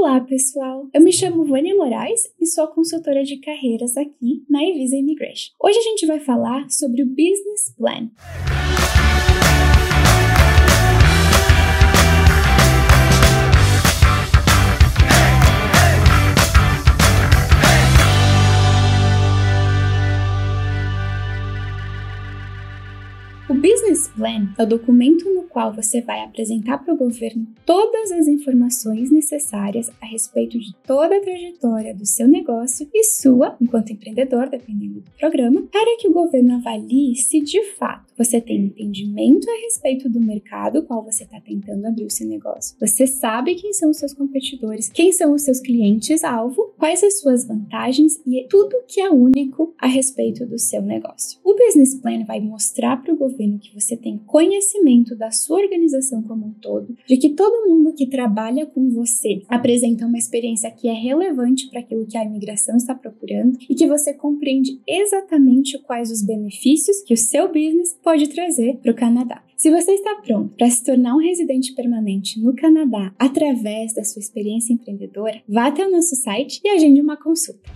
Olá, pessoal! Eu me chamo Vânia Moraes e sou consultora de carreiras aqui na Evisa Immigration. Hoje a gente vai falar sobre o Business Plan. O Business Plan é o documento no qual você vai apresentar para o governo todas as informações necessárias a respeito de toda a trajetória do seu negócio e sua, enquanto empreendedor, dependendo do programa, para que o governo avalie se de fato você tem entendimento a respeito do mercado qual você está tentando abrir o seu negócio. Você sabe quem são os seus competidores, quem são os seus clientes-alvo, quais as suas vantagens e tudo que é único a respeito do seu negócio. O Business Plan vai mostrar para o governo que você tem conhecimento da sua organização como um todo, de que todo mundo que trabalha com você apresenta uma experiência que é relevante para aquilo que a imigração está procurando e que você compreende exatamente quais os benefícios que o seu business pode trazer para o Canadá. Se você está pronto para se tornar um residente permanente no Canadá através da sua experiência empreendedora, vá até o nosso site e agende uma consulta.